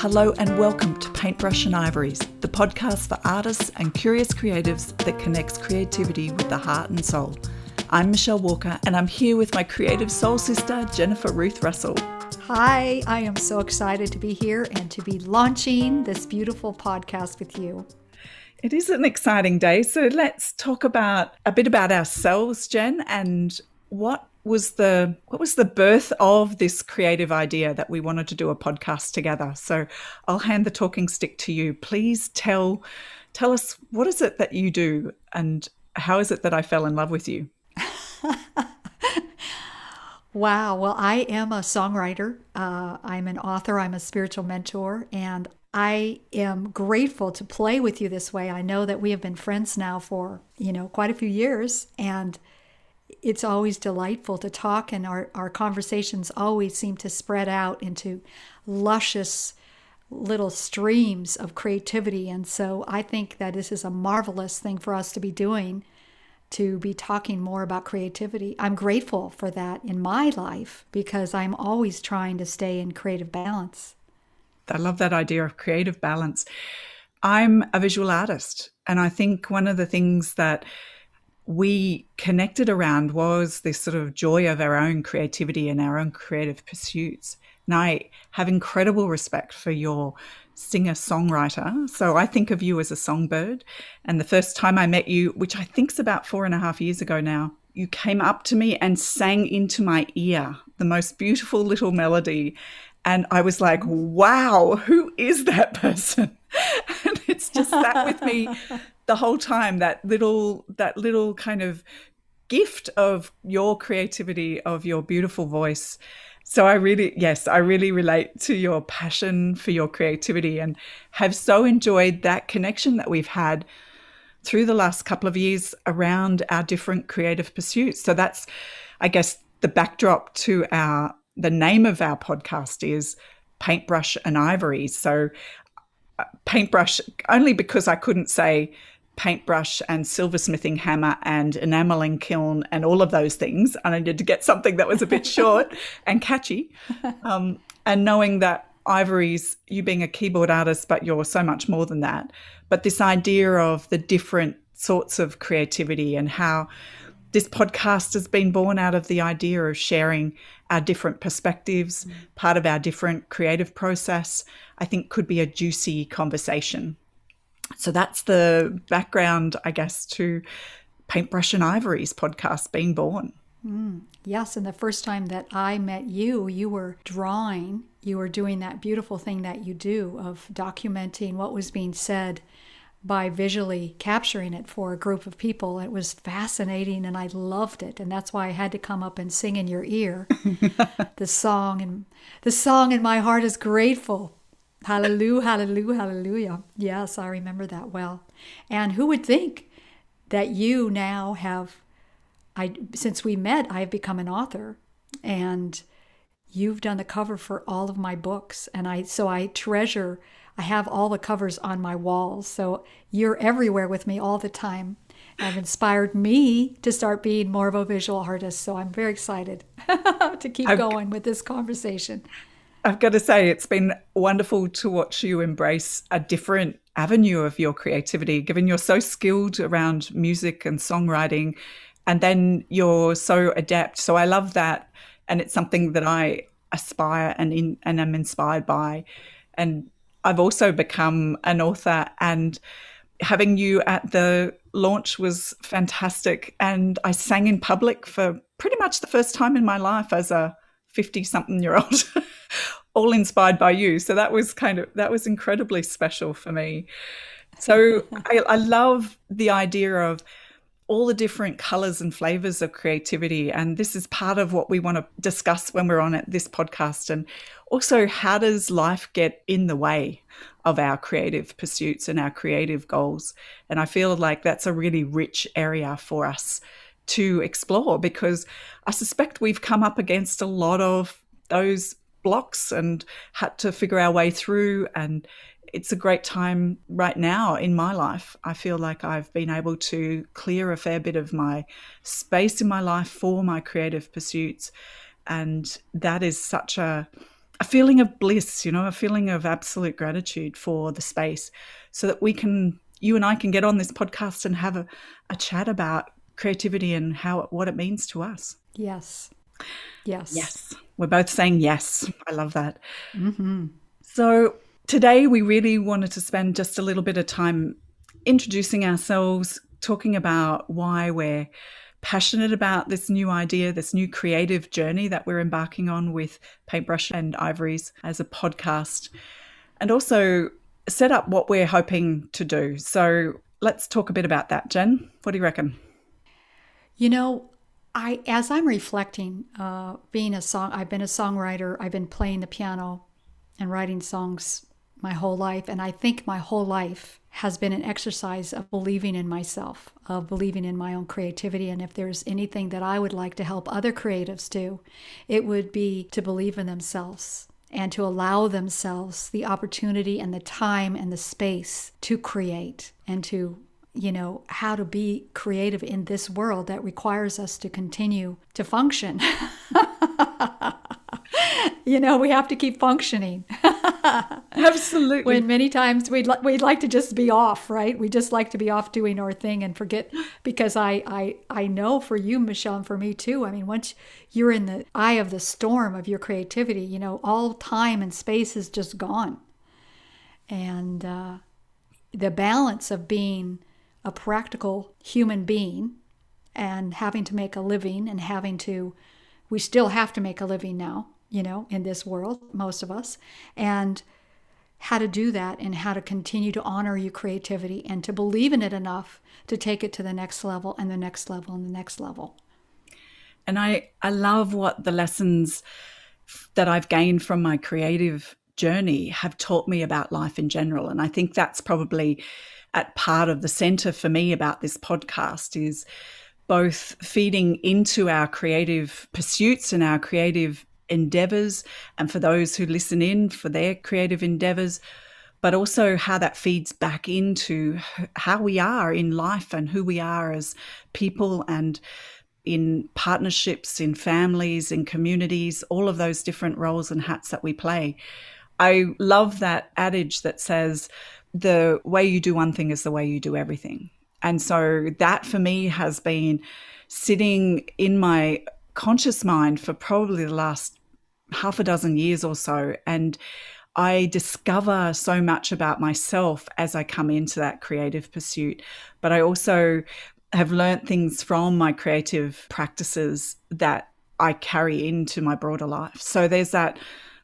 Hello and welcome to Paintbrush and Ivories, the podcast for artists and curious creatives that connects creativity with the heart and soul. I'm Michelle Walker and I'm here with my creative soul sister, Jennifer Ruth Russell. Hi, I am so excited to be here and to be launching this beautiful podcast with you. It is an exciting day. So let's talk about a bit about ourselves, Jen, and what was the what was the birth of this creative idea that we wanted to do a podcast together? So i'll hand the talking stick to you. Please tell tell us what is it that you do and how is it that i fell in love with you? Wow. Well i am a songwriter. Uh, i'm an author. I'm a spiritual mentor and i am grateful to play with you this way. I know that we have been friends now for you know quite a few years and it's always delightful to talk, and our, our conversations always seem to spread out into luscious little streams of creativity. And so I think that this is a marvelous thing for us to be doing to be talking more about creativity. I'm grateful for that in my life because I'm always trying to stay in creative balance. I love that idea of creative balance. I'm a visual artist, and I think one of the things that we connected around was this sort of joy of our own creativity and our own creative pursuits. And I have incredible respect for your singer songwriter. So I think of you as a songbird. And the first time I met you, which I think's about four and a half years ago now, you came up to me and sang into my ear the most beautiful little melody. And I was like, wow, who is that person? just sat with me the whole time that little that little kind of gift of your creativity of your beautiful voice. So i really yes i really relate to your passion for your creativity and have so enjoyed that connection that we've had through the last couple of years around our different creative pursuits. So that's i guess the backdrop to our the name of our podcast is paintbrush and ivory. So paintbrush only because i couldn't say paintbrush and silversmithing hammer and enameling kiln and all of those things. I needed to get something that was a bit short and catchy. Um, and knowing that Ivories, you being a keyboard artist, but you're so much more than that. But this idea of the different sorts of creativity and how this podcast has been born out of the idea of sharing our different perspectives, mm. part of our different creative process, I think could be a juicy conversation. So that's the background, I guess, to Paintbrush and Ivories podcast being born. Mm, yes, and the first time that I met you, you were drawing. You were doing that beautiful thing that you do of documenting what was being said by visually capturing it for a group of people. It was fascinating and I loved it. And that's why I had to come up and sing in your ear the song and the song in my heart is grateful Hallelujah, hallelujah, hallelujah. Yes, I remember that well. And who would think that you now have I since we met, I've become an author and you've done the cover for all of my books and I so I treasure I have all the covers on my walls. So you're everywhere with me all the time. And have inspired me to start being more of a visual artist. So I'm very excited to keep I've, going with this conversation. I've got to say, it's been wonderful to watch you embrace a different avenue of your creativity, given you're so skilled around music and songwriting, and then you're so adept. So I love that. And it's something that I aspire and, in, and am inspired by. And I've also become an author, and having you at the launch was fantastic. And I sang in public for pretty much the first time in my life as a 50 something year old. all inspired by you. So that was kind of that was incredibly special for me. So I, I love the idea of all the different colors and flavors of creativity. And this is part of what we want to discuss when we're on it, this podcast. And also, how does life get in the way of our creative pursuits and our creative goals? And I feel like that's a really rich area for us to explore because I suspect we've come up against a lot of those blocks and had to figure our way through. And it's a great time right now in my life. I feel like I've been able to clear a fair bit of my space in my life for my creative pursuits. And that is such a a feeling of bliss, you know, a feeling of absolute gratitude for the space so that we can, you and I can get on this podcast and have a, a chat about creativity and how what it means to us. Yes. Yes. Yes. We're both saying yes. I love that. Mm-hmm. So today we really wanted to spend just a little bit of time introducing ourselves, talking about why we're passionate about this new idea, this new creative journey that we're embarking on with Paintbrush and Ivories as a podcast, and also set up what we're hoping to do. So let's talk a bit about that, Jen. What do you reckon? You know, I as I'm reflecting, uh, being a song, I've been a songwriter. I've been playing the piano and writing songs my whole life, and I think my whole life has been an exercise of believing in myself, of believing in my own creativity. And if there's anything that I would like to help other creatives do, it would be to believe in themselves and to allow themselves the opportunity and the time and the space to create and to you know how to be creative in this world that requires us to continue to function you know we have to keep functioning Absolutely. when many times we'd, li- we'd like to just be off, right? We just like to be off doing our thing and forget because I, I, I know for you, Michelle, and for me too. I mean, once you're in the eye of the storm of your creativity, you know, all time and space is just gone. And uh, the balance of being a practical human being and having to make a living and having to, we still have to make a living now you know, in this world, most of us, and how to do that and how to continue to honor your creativity and to believe in it enough to take it to the next level and the next level and the next level. And I, I love what the lessons that I've gained from my creative journey have taught me about life in general. And I think that's probably at part of the center for me about this podcast is both feeding into our creative pursuits and our creative endeavors and for those who listen in for their creative endeavors, but also how that feeds back into how we are in life and who we are as people and in partnerships, in families, in communities, all of those different roles and hats that we play. I love that adage that says, the way you do one thing is the way you do everything. And so that for me has been sitting in my conscious mind for probably the last half a dozen years or so. And I discover so much about myself as I come into that creative pursuit. But I also have learned things from my creative practices that I carry into my broader life. So there's that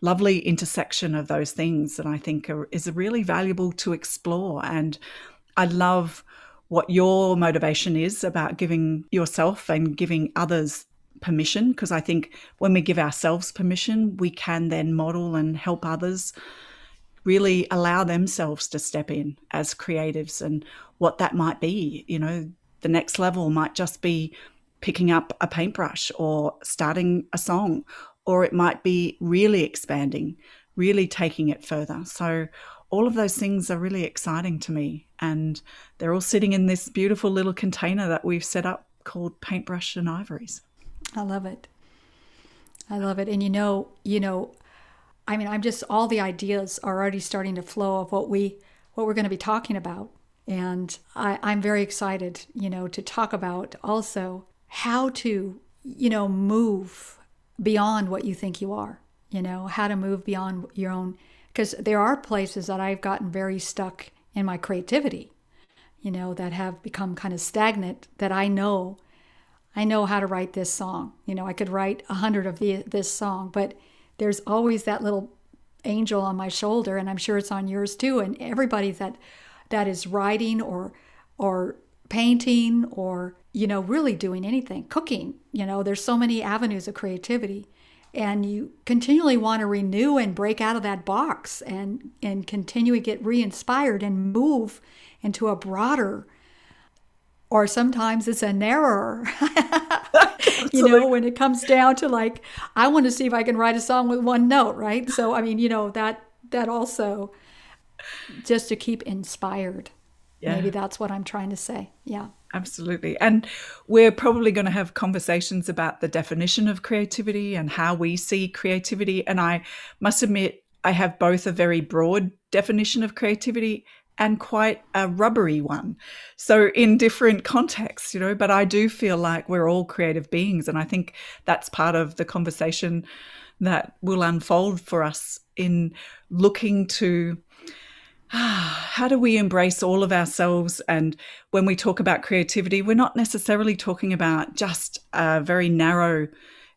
lovely intersection of those things that I think are, is really valuable to explore. And I love what your motivation is about giving yourself and giving others permission because I think when we give ourselves permission, we can then model and help others really allow themselves to step in as creatives and what that might be. You know, the next level might just be picking up a paintbrush or starting a song, or it might be really expanding, really taking it further. So, all of those things are really exciting to me. And they're all sitting in this beautiful little container that we've set up called Paintbrush and Ivories. I love it. I love it. And you know, you know, I mean, I'm just all the ideas are already starting to flow of what we what we're going to be talking about. And I, I'm very excited, you know, to talk about also how to, you know, move beyond what you think you are, you know, how to move beyond your own because there are places that I've gotten very stuck in my creativity, you know, that have become kind of stagnant that I know I know how to write this song. You know, I could write a hundred of the, this song, but there's always that little angel on my shoulder, and I'm sure it's on yours too. And everybody that that is writing or or painting or you know really doing anything, cooking. You know, there's so many avenues of creativity, and you continually want to renew and break out of that box and and continue to get re-inspired and move into a broader or sometimes it's a narrower. you know, when it comes down to like, I want to see if I can write a song with one note, right? So, I mean, you know, that that also just to keep inspired. Yeah. Maybe that's what I'm trying to say. Yeah. Absolutely. And we're probably going to have conversations about the definition of creativity and how we see creativity. And I must admit, I have both a very broad definition of creativity and quite a rubbery one. So, in different contexts, you know, but I do feel like we're all creative beings. And I think that's part of the conversation that will unfold for us in looking to how do we embrace all of ourselves? And when we talk about creativity, we're not necessarily talking about just a very narrow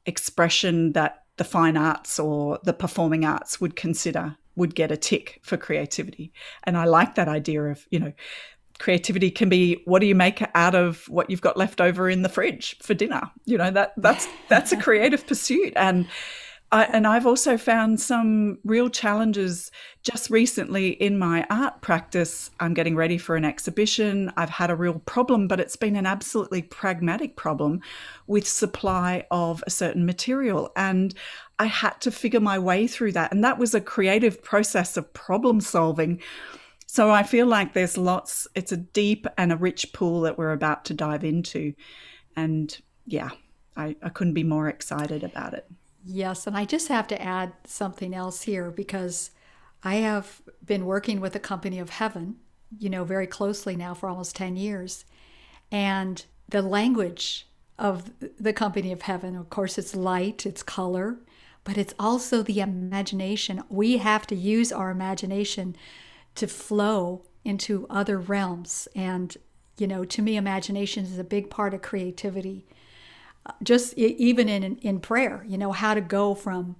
expression that the fine arts or the performing arts would consider would get a tick for creativity. And I like that idea of, you know, creativity can be what do you make out of what you've got left over in the fridge for dinner? You know, that that's that's a creative pursuit. And I, and I've also found some real challenges just recently in my art practice. I'm getting ready for an exhibition. I've had a real problem, but it's been an absolutely pragmatic problem with supply of a certain material. And I had to figure my way through that. And that was a creative process of problem solving. So I feel like there's lots, it's a deep and a rich pool that we're about to dive into. And yeah, I, I couldn't be more excited about it. Yes, and I just have to add something else here because I have been working with the Company of Heaven, you know, very closely now for almost 10 years. And the language of the Company of Heaven, of course, it's light, it's color, but it's also the imagination. We have to use our imagination to flow into other realms. And, you know, to me, imagination is a big part of creativity uh, just even in in prayer you know how to go from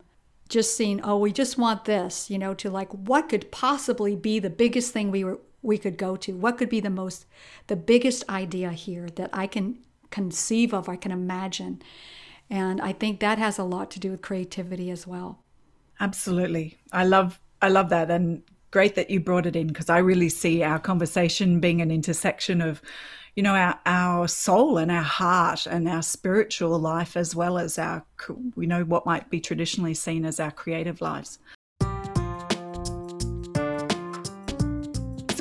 just seeing oh we just want this you know to like what could possibly be the biggest thing we were we could go to what could be the most the biggest idea here that i can conceive of i can imagine. And i think that has a lot to do with creativity as well. Absolutely. I love i love that. And great that you brought it in because i really see our conversation being an intersection of you know, our, our soul and our heart and our spiritual life, as well as our, we know, what might be traditionally seen as our creative lives.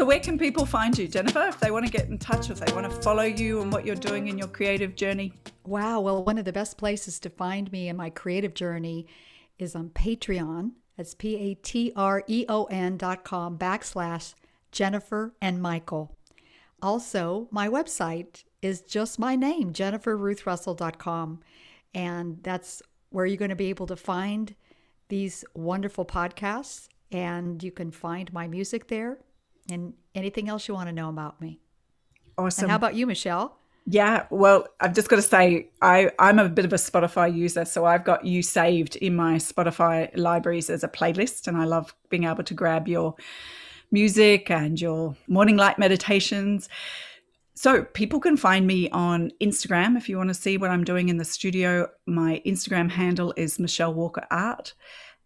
So, where can people find you, Jennifer, if they want to get in touch, if they want to follow you and what you're doing in your creative journey? Wow. Well, one of the best places to find me in my creative journey is on Patreon. That's P A T R E O N dot com backslash Jennifer and Michael. Also, my website is just my name, jenniferruthrussell.com. And that's where you're going to be able to find these wonderful podcasts. And you can find my music there and anything else you want to know about me. Awesome. And how about you, Michelle? Yeah, well, I've just got to say, I, I'm a bit of a Spotify user, so I've got you saved in my Spotify libraries as a playlist, and I love being able to grab your music and your morning light meditations. So, people can find me on Instagram if you want to see what I'm doing in the studio. My Instagram handle is Michelle Walker Art.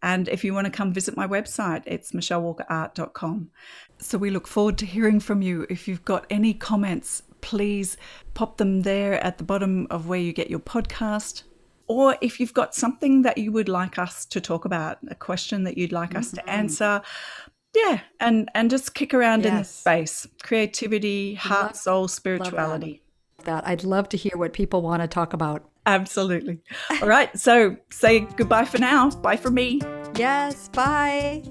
And if you want to come visit my website, it's michellewalkerart.com. So, we look forward to hearing from you. If you've got any comments, please pop them there at the bottom of where you get your podcast. Or if you've got something that you would like us to talk about, a question that you'd like mm-hmm. us to mm-hmm. answer, yeah and and just kick around yes. in the space creativity heart love, soul spirituality. That. I'd love to hear what people want to talk about. Absolutely. All right. So say goodbye for now. Bye for me. Yes bye